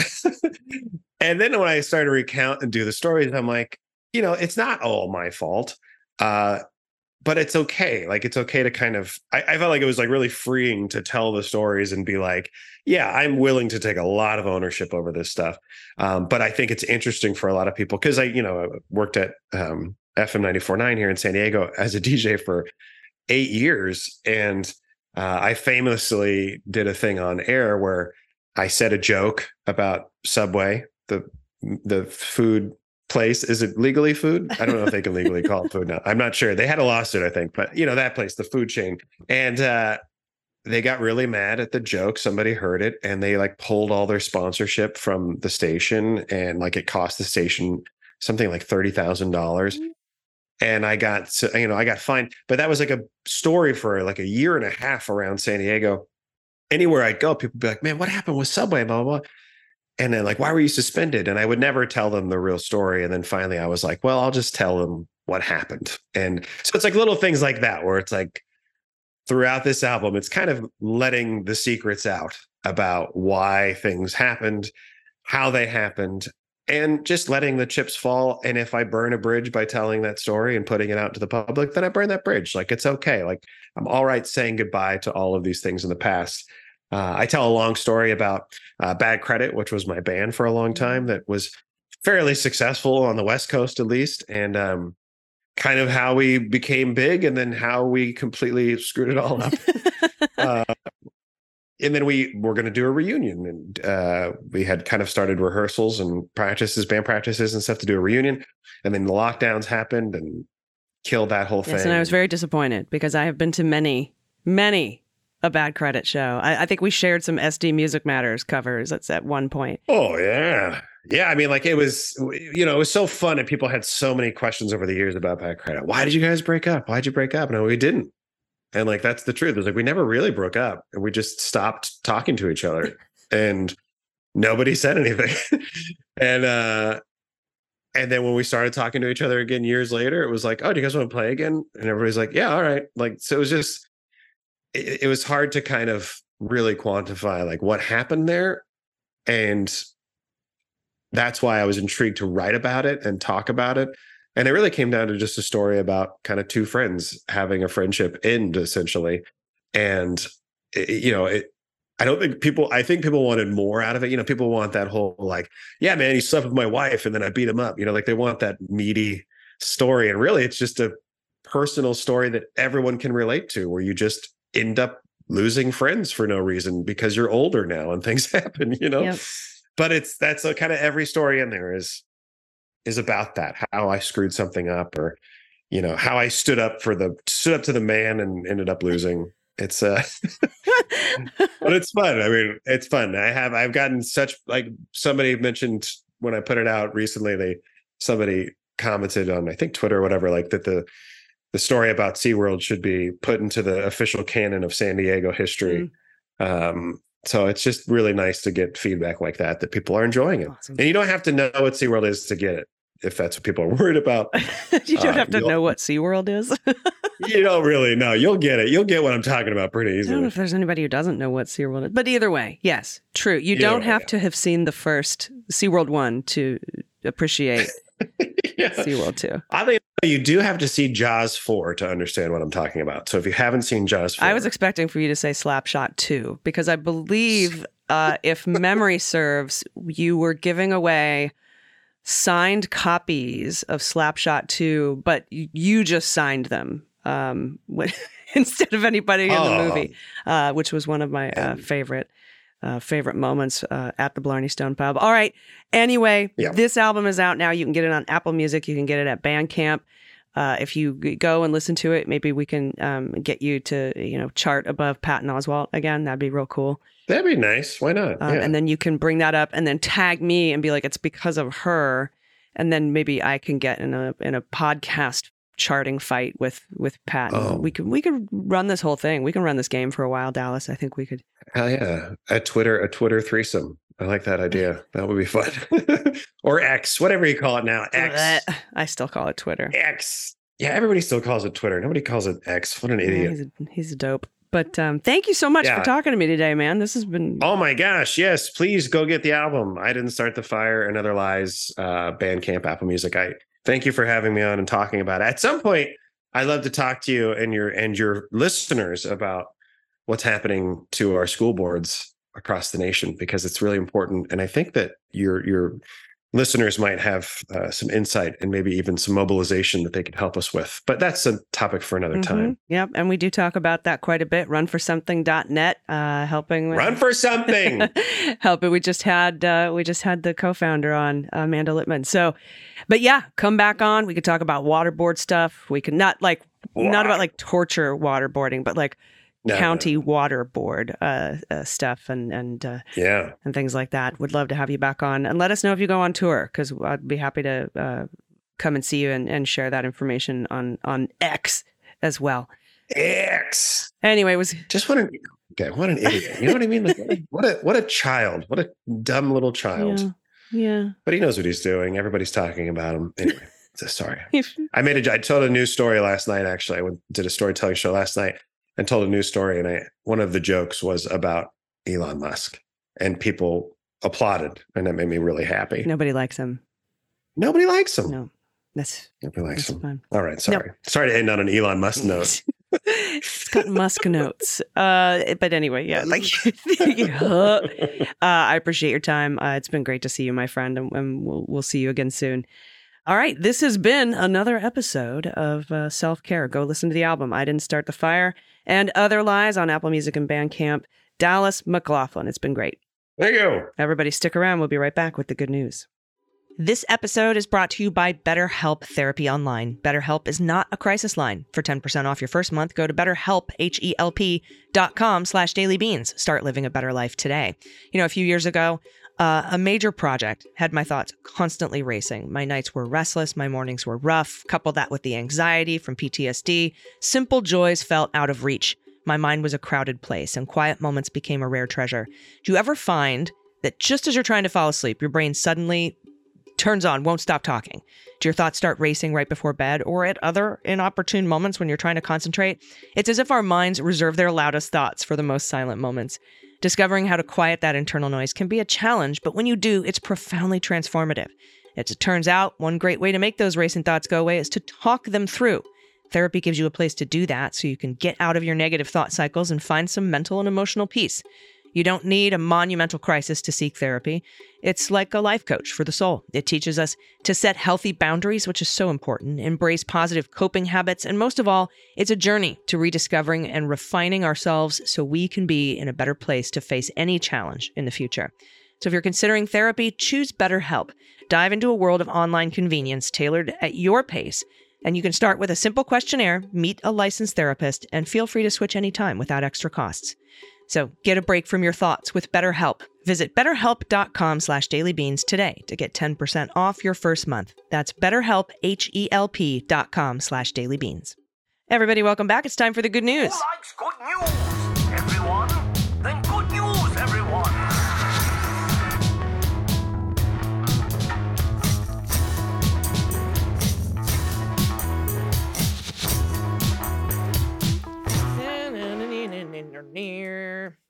Speaker 4: and then when i started to recount and do the stories i'm like you know, it's not all my fault. Uh, but it's okay. Like it's okay to kind of I, I felt like it was like really freeing to tell the stories and be like, yeah, I'm willing to take a lot of ownership over this stuff. Um, but I think it's interesting for a lot of people because I, you know, worked at um FM 94.9 here in San Diego as a DJ for eight years. And uh, I famously did a thing on air where I said a joke about Subway, the the food place. Is it legally food? I don't know if they can legally call it food now. I'm not sure. They had a lawsuit, I think, but you know, that place, the food chain. And uh they got really mad at the joke. Somebody heard it and they like pulled all their sponsorship from the station and like it cost the station something like thirty thousand dollars. And I got you know, I got fined. But that was like a story for like a year and a half around San Diego. Anywhere I'd go, people be like, man, what happened with Subway? Blah, blah, blah. And then like, why were you suspended? And I would never tell them the real story. And then finally I was like, well, I'll just tell them what happened. And so it's like little things like that where it's like throughout this album, it's kind of letting the secrets out about why things happened, how they happened, and just letting the chips fall. And if I burn a bridge by telling that story and putting it out to the public, then I burn that bridge. Like it's okay. Like I'm all right saying goodbye to all of these things in the past. Uh, I tell a long story about uh, Bad Credit, which was my band for a long time that was fairly successful on the West Coast, at least, and um, kind of how we became big and then how we completely screwed it all up. uh, and then we were going to do a reunion, and uh, we had kind of started rehearsals and practices, band practices, and stuff to do a reunion. And then the lockdowns happened and killed that whole
Speaker 1: Yes,
Speaker 4: thing.
Speaker 1: and I was very disappointed because I have been to many, many a bad credit show. I, I think we shared some SD Music Matters covers at, at one point.
Speaker 4: Oh yeah, yeah. I mean, like it was, you know, it was so fun, and people had so many questions over the years about bad credit. Why did you guys break up? Why'd you break up? No, we didn't. And like that's the truth. It's like we never really broke up, and we just stopped talking to each other, and nobody said anything. and uh and then when we started talking to each other again years later, it was like, oh, do you guys want to play again? And everybody's like, yeah, all right. Like so, it was just, it, it was hard to kind of really quantify like what happened there, and that's why I was intrigued to write about it and talk about it. And it really came down to just a story about kind of two friends having a friendship end essentially. And, it- you know, it, I don't think people, I think people wanted more out of it. You know, people want that whole like, yeah, man, he slept with my wife and then I beat him up. You know, like they want that meaty story. And really, it's just a personal story that everyone can relate to, where you just end up losing friends for no reason because you're older now and things happen, you know.
Speaker 1: Yep.
Speaker 4: But it's that's a kind of every story in there is is about that how I screwed something up or you know how I stood up for the stood up to the man and ended up losing. It's uh but it's fun. I mean, it's fun. I have I've gotten such like somebody mentioned when I put it out recently, they somebody commented on I think Twitter or whatever, like that the the story about SeaWorld should be put into the official canon of San Diego history. Um so it's just really nice to get feedback like that that people are enjoying it.
Speaker 1: Awesome.
Speaker 4: And you don't have to know what SeaWorld is to get it if that's what people are worried about.
Speaker 1: you don't
Speaker 4: Uh,
Speaker 1: have to know what SeaWorld is.
Speaker 4: you don't really know. You'll get it. You'll get what I'm talking about pretty
Speaker 1: I don't know
Speaker 4: easily.
Speaker 1: if there's anybody who doesn't know what SeaWorld is. But either way, yes, true. You
Speaker 4: Either
Speaker 1: don't
Speaker 4: way,
Speaker 1: have
Speaker 4: yeah.
Speaker 1: to have seen the first SeaWorld 1 to appreciate
Speaker 4: yeah.
Speaker 1: SeaWorld 2.
Speaker 4: I think you do have to see Jaws 4 to understand what I'm talking about. So if you haven't seen Jaws 4,
Speaker 1: I was expecting for you to say Slapshot 2 because I believe, uh, if memory serves, you were giving away signed copies of Slapshot 2, but you just signed them um, when- instead of anybody in the
Speaker 4: Oh.
Speaker 1: movie, uh, which was one of my uh, favorite. Uh, favorite moments uh, at the Blarney Stone Pub. All right. Anyway,
Speaker 4: Yeah.
Speaker 1: this album is out now. You can get it on Apple Music. You can get it at Bandcamp. Uh, if you go and listen to it, maybe we can um, get you to you know chart above Patton Oswalt again. That'd be real cool.
Speaker 4: That'd be nice. Why not?
Speaker 1: Um,
Speaker 4: yeah.
Speaker 1: And then you can bring that up and then tag me and be like, it's because of her. And then maybe I can get in a in a podcast charting fight with with Pat.
Speaker 4: Oh.
Speaker 1: We could we could run this whole thing. We can run this game for a while, Dallas. I think we could.
Speaker 4: Hell yeah. A Twitter, a Twitter threesome. I like that idea. That would be fun. or X, whatever you call it now. X.
Speaker 1: I still call it Twitter.
Speaker 4: X. Yeah, everybody still calls it Twitter. Nobody calls it X. What an
Speaker 1: Yeah,
Speaker 4: idiot.
Speaker 1: he's, a, he's a dope. But um, thank you so much
Speaker 4: Yeah.
Speaker 1: for talking to me today, man. This has been
Speaker 4: Oh my gosh, yes. Please go get the album. I didn't start the fire and other lies, uh, Bandcamp, Apple Music. I thank you for having me on and talking about it. At some point, I'd love to talk to you and your and your listeners about what's happening to our school boards across the nation because it's really important. And I think that your your listeners might have uh, some insight and maybe even some mobilization that they could help us with. But that's a topic for another
Speaker 1: Mhm.
Speaker 4: time.
Speaker 1: Yep. And we do talk about that quite a bit. Runforsomething.net, uh, helping with
Speaker 4: Run for something.
Speaker 1: helping. We just had uh, we just had the co-founder on, Amanda Litman. So, but yeah, come back on. We could talk about waterboard stuff. We could not like not about like torture waterboarding, but like
Speaker 4: No, no,
Speaker 1: county waterboard uh, uh, stuff and and uh,
Speaker 4: Yeah.
Speaker 1: and things like that. Would love to have you back on and let us know if you go on tour because I'd be happy to uh, come and see you and, and share that information on on X as well.
Speaker 4: X.
Speaker 1: Anyway, it was
Speaker 4: just what an okay, what an idiot. You know what I mean? Like what a what a, what a child. What a dumb little child.
Speaker 1: yeah, yeah.
Speaker 4: But he knows what he's doing. Everybody's talking about him. Anyway, so sorry. I made a I told a news story last night actually. I went, did a storytelling show last night and told a news story and I one of the jokes was about Elon Musk and people applauded and that made me really happy.
Speaker 1: Nobody likes him.
Speaker 4: Nobody likes him.
Speaker 1: No, that's
Speaker 4: Nobody likes
Speaker 1: that's
Speaker 4: him.
Speaker 1: fine.
Speaker 4: All right, sorry. Sorry to end on an Elon Musk note.
Speaker 1: it's got Musk notes. Uh, but anyway, yeah, like uh, I appreciate your time. Uh, it's been great to see you, my friend, and, and we'll we'll see you again soon. All right, this has been another episode of uh, Self Care. Go listen to the album "I Didn't Start the Fire" and "Other Lies" on Apple Music and Bandcamp. Dallas McLaughlin. It's been great.
Speaker 4: Thank you.
Speaker 1: Everybody, stick around. We'll be right back with the good news. This episode is brought to you by BetterHelp Therapy Online. BetterHelp is not a crisis line. For 10% off your first month, go to betterhelp, H-E-L-P dot com slash dailybeans. Start living a better life today. You know, a few years ago, uh, a major project had my thoughts constantly racing. My nights were restless, my mornings were rough. Couple that with the anxiety from PTSD, simple joys felt out of reach. My mind was a crowded place, and quiet moments became a rare treasure. Do you ever find that just as you're trying to fall asleep, your brain suddenly turns on, won't stop talking? Do your thoughts start racing right before bed or at other inopportune moments when you're trying to concentrate? It's as if our minds reserve their loudest thoughts for the most silent moments. Discovering how to quiet that internal noise can be a challenge, but when you do, it's profoundly transformative. As it turns out, one great way to make those racing thoughts go away is to talk them through. Therapy gives you a place to do that so you can get out of your negative thought cycles and find some mental and emotional peace. You don't need a monumental crisis to seek therapy. It's like a life coach for the soul. It teaches us to set healthy boundaries, which is so important, embrace positive coping habits, and most of all, it's a journey to rediscovering and refining ourselves so we can be in a better place to face any challenge in the future. So if you're considering therapy, choose BetterHelp. Dive into a world of online convenience tailored at your pace. And you can start with a simple questionnaire, meet a licensed therapist, and feel free to switch anytime without extra costs. So get a break from your thoughts with BetterHelp. Visit betterhelp.com slash dailybeans today to get 10% off your first month. That's betterhelp, H-E-L-P dot com slash dailybeans. Everybody, welcome back. It's time for the good news.
Speaker 5: Who likes good news?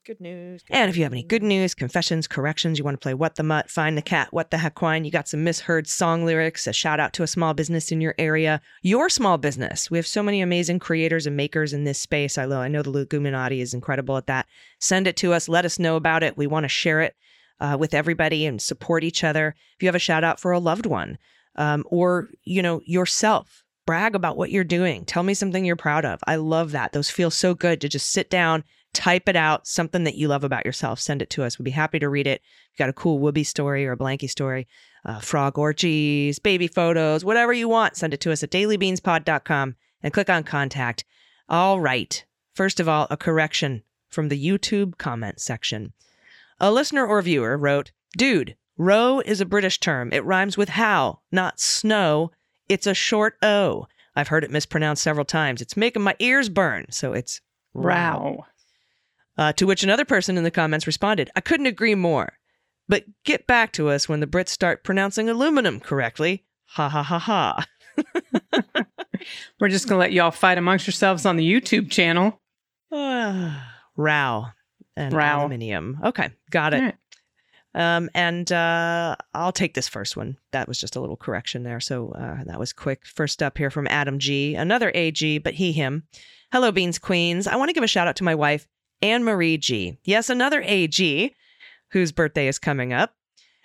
Speaker 5: Good news.
Speaker 1: And if you have any good news, confessions, corrections, you want to play What the Mutt, Find the Cat, What the Heck Wine, you got some misheard song lyrics, a shout out to a small business in your area, your small business. We have so many amazing creators and makers in this space. I know, I know the Leguminati is incredible at that. Send it to us. Let us know about it. We want to share it uh, with everybody and support each other. If you have a shout out for a loved one um, or, you know, yourself, brag about what you're doing. Tell me something you're proud of. I love that. Those feel so good to just sit down, type it out, something that you love about yourself. Send it to us. We'd be happy to read it. If you got a cool Whoopi story or a Blanky story, uh, frog orgies, baby photos, whatever you want, send it to us at dailybeanspod.com and click on contact. All right. First of all, a correction from the YouTube comment section. A listener or viewer wrote, Dude, row is a British term. It rhymes with how, not snow. It's a short O. I've heard it mispronounced several times. It's making my ears burn. So it's
Speaker 3: Wow.
Speaker 1: Uh, to which another person in the comments responded, I couldn't agree more. But get back to us when the Brits start pronouncing aluminum correctly. Ha ha ha ha.
Speaker 3: We're just going to let y'all fight amongst yourselves on the YouTube channel.
Speaker 1: Ah, Row and
Speaker 3: Row.
Speaker 1: aluminium. Okay, got it.
Speaker 3: Right.
Speaker 1: Um, and uh, I'll take this first one. That was just a little correction there. So uh, that was quick. First up here from Adam G, another AG, but he, him. Hello, Beans Queens. I want to give a shout out to my wife, Anne Marie G. Yes, another AG whose birthday is coming up.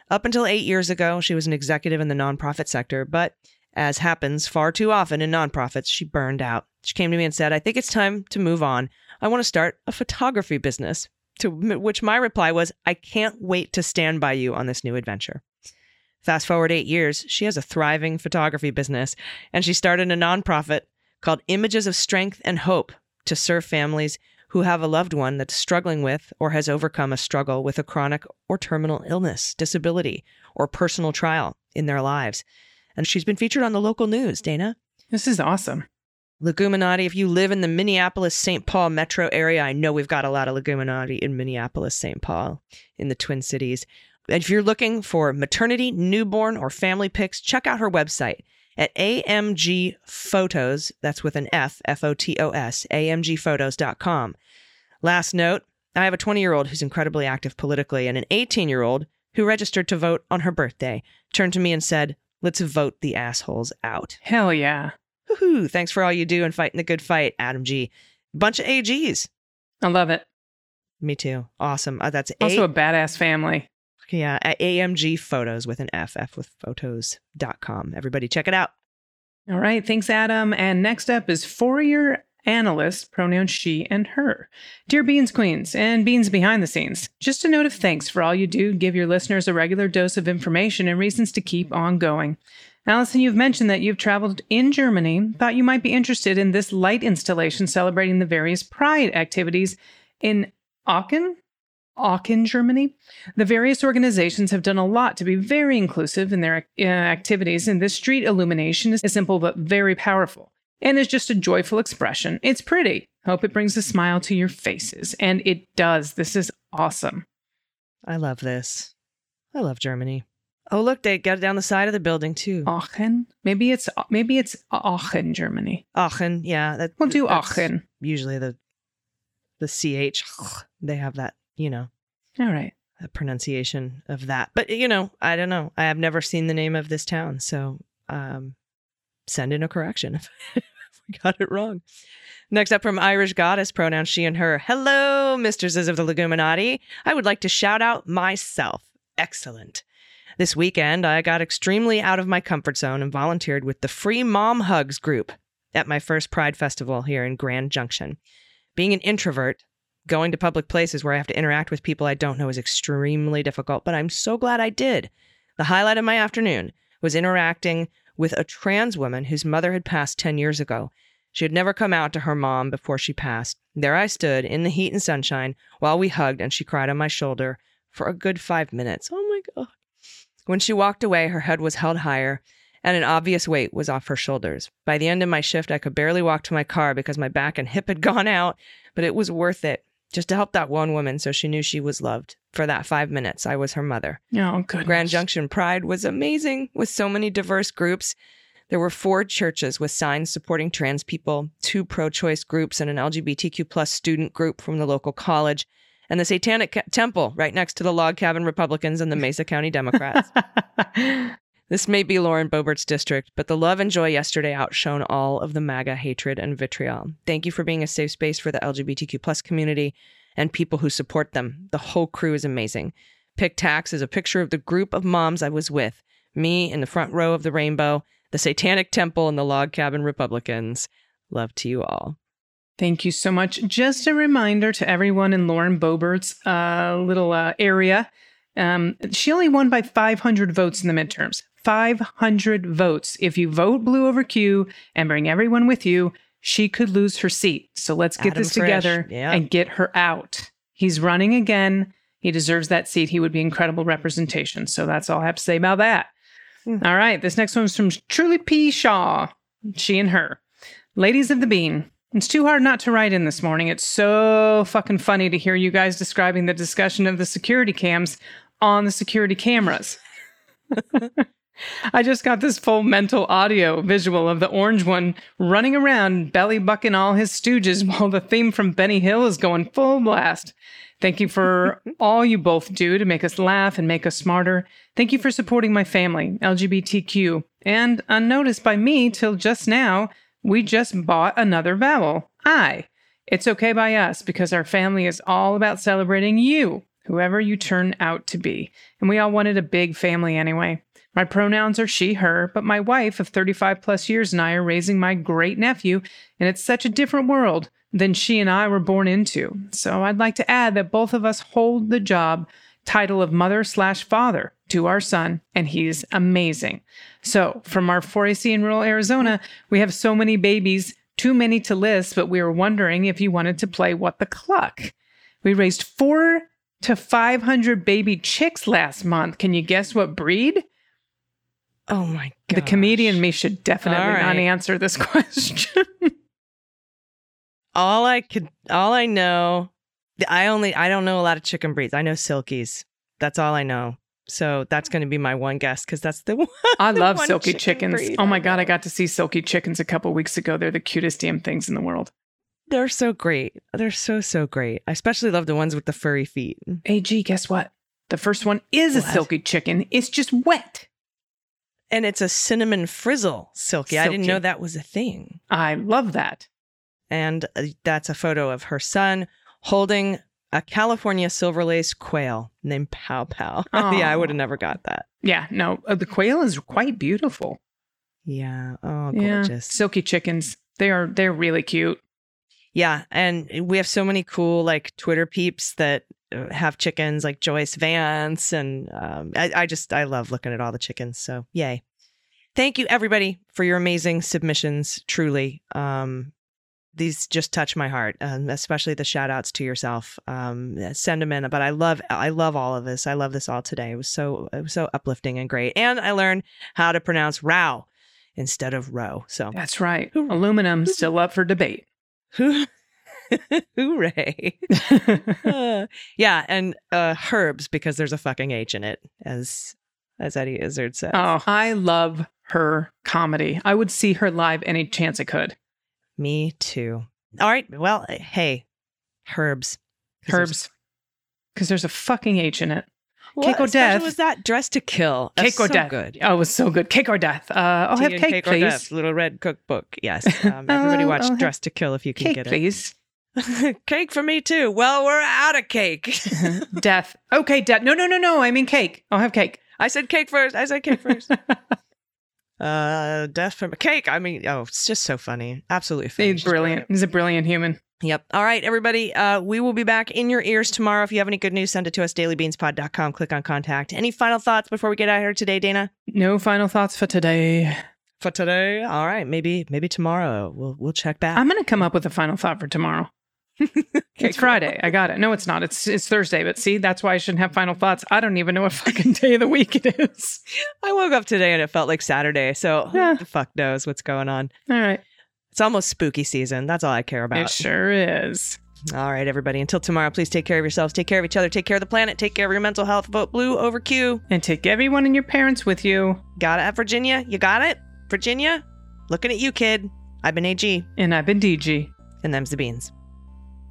Speaker 1: Up until eight years ago, she was an executive in the nonprofit sector, but as happens far too often in nonprofits, she burned out. She came to me and said, I think it's time to move on. I want to start a photography business. To which my reply was, I can't wait to stand by you on this new adventure. Fast forward eight years, she has a thriving photography business, and she started a nonprofit called Images of Strength and Hope to serve families who have a loved one that's struggling with or has overcome a struggle with a chronic or terminal illness, disability, or personal trial in their lives. And she's been featured on the local news, Dana.
Speaker 3: This is awesome.
Speaker 1: Leguminati, if you live in the Minneapolis St. Paul metro area, I know we've got a lot of Leguminati in Minneapolis, St. Paul, in the Twin Cities. If you're looking for maternity, newborn, or family pics, check out her website at AMG Photos. That's with an F, F O T O S, AMGphotos.com. Last note I have a 20 year old who's incredibly active politically and an 18 year old who registered to vote on her birthday turned to me and said, Let's vote the assholes out.
Speaker 3: Hell yeah.
Speaker 1: Woohoo! Thanks for all you do and fighting the good fight, Adam G. Bunch of AGs.
Speaker 3: I love it.
Speaker 1: Me too. Awesome. Uh, that's
Speaker 3: Also
Speaker 1: a-
Speaker 3: a badass family.
Speaker 1: Yeah, a- AMG photos with an F, F with photos.com. Everybody check it out.
Speaker 3: All right. Thanks, Adam. And next up is Fourier Analyst, pronouns she and her. Dear Beans Queens and Beans behind the scenes, just a note of thanks for all you do. Give your listeners a regular dose of information and reasons to keep on going. Allison, you've mentioned that you've traveled in Germany. Thought you might be interested in this light installation celebrating the various Pride activities in Aachen, Aachen, Germany. The various organizations have done a lot to be very inclusive in their uh, activities, and this street illumination is simple but very powerful and is just a joyful expression. It's pretty. Hope it brings a smile to your faces. And it does. This is awesome.
Speaker 1: I love this. I love Germany. Oh, look, they got it down the side of the building too.
Speaker 3: Aachen? Maybe it's maybe it's Aachen, Germany.
Speaker 1: Aachen, yeah. That,
Speaker 3: We'll do
Speaker 1: that's
Speaker 3: Aachen.
Speaker 1: Usually the the ch they have that, you know,
Speaker 3: All right.
Speaker 1: a pronunciation of that. But you know, I don't know. I have never seen the name of this town, so um, send in a correction if, if we got it wrong. Next up from Irish Goddess, pronouns she and her. Hello, mistresses of the Leguminati. I would like to shout out myself. Excellent. This weekend, I got extremely out of my comfort zone and volunteered with the Free Mom Hugs group at my first Pride Festival here in Grand Junction. Being an introvert, going to public places where I have to interact with people I don't know is extremely difficult, but I'm so glad I did. The highlight of my afternoon was interacting with a trans woman whose mother had passed 10 years ago. She had never come out to her mom before she passed. There I stood in the heat and sunshine while we hugged, and she cried on my shoulder for a good five minutes. Oh my God. When she walked away, her head was held higher, and an obvious weight was off her shoulders. By the end of my shift, I could barely walk to my car because my back and hip had gone out, but it was worth it just to help that one woman so she knew she was loved. For that five minutes, I was her mother.
Speaker 3: Oh, good.
Speaker 1: Grand Junction Pride was amazing with so many diverse groups. There were four churches with signs supporting trans people, two pro-choice groups, and an LGBTQ plus student group from the local college, and the Satanic Temple right next to the Log Cabin Republicans and the Mesa County Democrats. This may be Lauren Boebert's district, but the love and joy yesterday outshone all of the MAGA hatred and vitriol. Thank you for being a safe space for the LGBTQ plus community and people who support them. The whole crew is amazing. Pick Tax is a picture of the group of moms I was with. Me in the front row of the rainbow, the Satanic Temple, and the Log Cabin Republicans. Love to you all.
Speaker 3: Thank you so much. Just a reminder to everyone in Lauren Boebert's uh, little uh, area. Um, she only won by 500 votes in the midterms. 500 votes. If you vote blue over Q and bring everyone with you, she could lose her seat. So let's get
Speaker 1: Adam
Speaker 3: this
Speaker 1: Frisch,
Speaker 3: together
Speaker 1: yeah.
Speaker 3: and get her out. He's running again. He deserves that seat. He would be incredible representation. So that's all I have to say about that.
Speaker 1: Hmm.
Speaker 3: All right. This next one's from Truly P. Shaw. She and her. Ladies of the Bean. It's too hard not to write in this morning. It's so fucking funny to hear you guys describing the discussion of the security cams on the security cameras. I just got this full mental audio visual of the orange one running around, belly bucking all his stooges while the theme from Benny Hill is going full blast. Thank you for all you both do to make us laugh and make us smarter. Thank you for supporting my family, LGBTQ. And unnoticed by me till just now, we just bought another vowel, I. It's okay by us because our family is all about celebrating you, whoever you turn out to be. And we all wanted a big family anyway. My pronouns are she, her, but my wife of 35 plus years and I are raising my great nephew, and it's such a different world than she and I were born into. So I'd like to add that both of us hold the job title of mother slash father to our son, and he's amazing. So from our 4AC in rural Arizona, we have so many babies, too many to list, but we were wondering if you wanted to play What the Cluck. We raised four to 500 baby chicks last month. Can you guess what breed?
Speaker 1: Oh my god.
Speaker 3: The comedian me should definitely
Speaker 1: All
Speaker 3: not answer this question.
Speaker 1: All I could, all I know, I only, I don't know a lot of chicken breeds. I know silkies. That's all I know. So that's going to be my one guess because that's the one.
Speaker 3: I
Speaker 1: the
Speaker 3: love
Speaker 1: one
Speaker 3: silky
Speaker 1: chicken
Speaker 3: chickens.
Speaker 1: breed
Speaker 3: Oh my god, I got to see silky chickens a couple weeks ago. They're the cutest damn things in the world.
Speaker 1: They're so great. They're so so great. I especially love the ones with the furry feet.
Speaker 3: AG, guess what? The first one is a silky chicken. It's just wet.
Speaker 1: And it's a cinnamon frizzle silky. I didn't know that was a thing.
Speaker 3: I love that.
Speaker 1: And uh, that's a photo of her son holding a California silver lace quail named Pow Pow. yeah, I would have never got that.
Speaker 3: Yeah, no, uh, the quail is quite beautiful.
Speaker 1: Yeah. Oh,
Speaker 3: Yeah,
Speaker 1: gorgeous.
Speaker 3: silky chickens. They are. They're really cute.
Speaker 1: Yeah, and we have so many cool like Twitter peeps that have chickens, like Joyce Vance, and um, I, I just I love looking at all the chickens. So yay! Thank you everybody for your amazing submissions. Truly, um, these just touch my heart, um, especially the shout outs to yourself. Um, send them in, but I love I love all of this. I love this all today. It was so it was so uplifting and great, and I learned how to pronounce row instead of row. So
Speaker 3: That's right. Aluminum still up for debate.
Speaker 1: hooray! Uh, yeah, and uh, herbs because there's a fucking H in it, as as Eddie Izzard says.
Speaker 3: oh, I love her comedy. I would see her live any chance I could.
Speaker 1: Me too. All right. Well, hey, herbs. 'Cause there's-
Speaker 3: Herbs, because there's a fucking H in it.
Speaker 1: What
Speaker 3: or death.
Speaker 1: was that? Dress to Kill. That's
Speaker 3: Cake or
Speaker 1: so
Speaker 3: death.
Speaker 1: Good.
Speaker 3: Oh, it was so good. Cake or death. Uh, I'll
Speaker 1: Tea
Speaker 3: have cake,
Speaker 1: or
Speaker 3: please.
Speaker 1: Death, Little Red Cookbook. Yes. Um, everybody
Speaker 3: Uh,
Speaker 1: watch Dress to Kill if you can
Speaker 3: Cake,
Speaker 1: get it. please. cake for me too. Well, we're out of cake.
Speaker 3: death. Okay, death. No, no, no, no. I mean cake. I'll have cake.
Speaker 1: I said cake first. I said cake first. uh, death from a cake. I mean, oh, it's just so funny. Absolutely funny.
Speaker 3: He's
Speaker 1: She's
Speaker 3: brilliant. He's a brilliant human.
Speaker 1: Yep. All right, everybody. Uh, we will be back in your ears tomorrow. If you have any good news, send it to us, dailybeanspod.com. Click on contact. Any final thoughts before we get out of here today, Dana?
Speaker 3: No final thoughts for today.
Speaker 1: For today? All right. Maybe maybe tomorrow we'll we'll check back.
Speaker 3: I'm gonna come up with a final thought for tomorrow. It's Friday. I got it. No, it's not. It's it's Thursday. But see, that's why I shouldn't have final thoughts. I don't even know what fucking day of the week it is.
Speaker 1: I woke up today and it felt like Saturday. So
Speaker 3: Yeah.
Speaker 1: who the fuck knows what's going on?
Speaker 3: All right.
Speaker 1: It's almost spooky season. That's all I care about.
Speaker 3: It sure is.
Speaker 1: All right, everybody. Until tomorrow, please take care of yourselves, take care of each other, take care of the planet, take care of your mental health. Vote blue over Q.
Speaker 3: And take everyone and your parents with you.
Speaker 1: Got it at Virginia? You got it? Virginia? Looking at you, kid. I've been AG,
Speaker 3: And I've been DG.
Speaker 1: and them's the beans.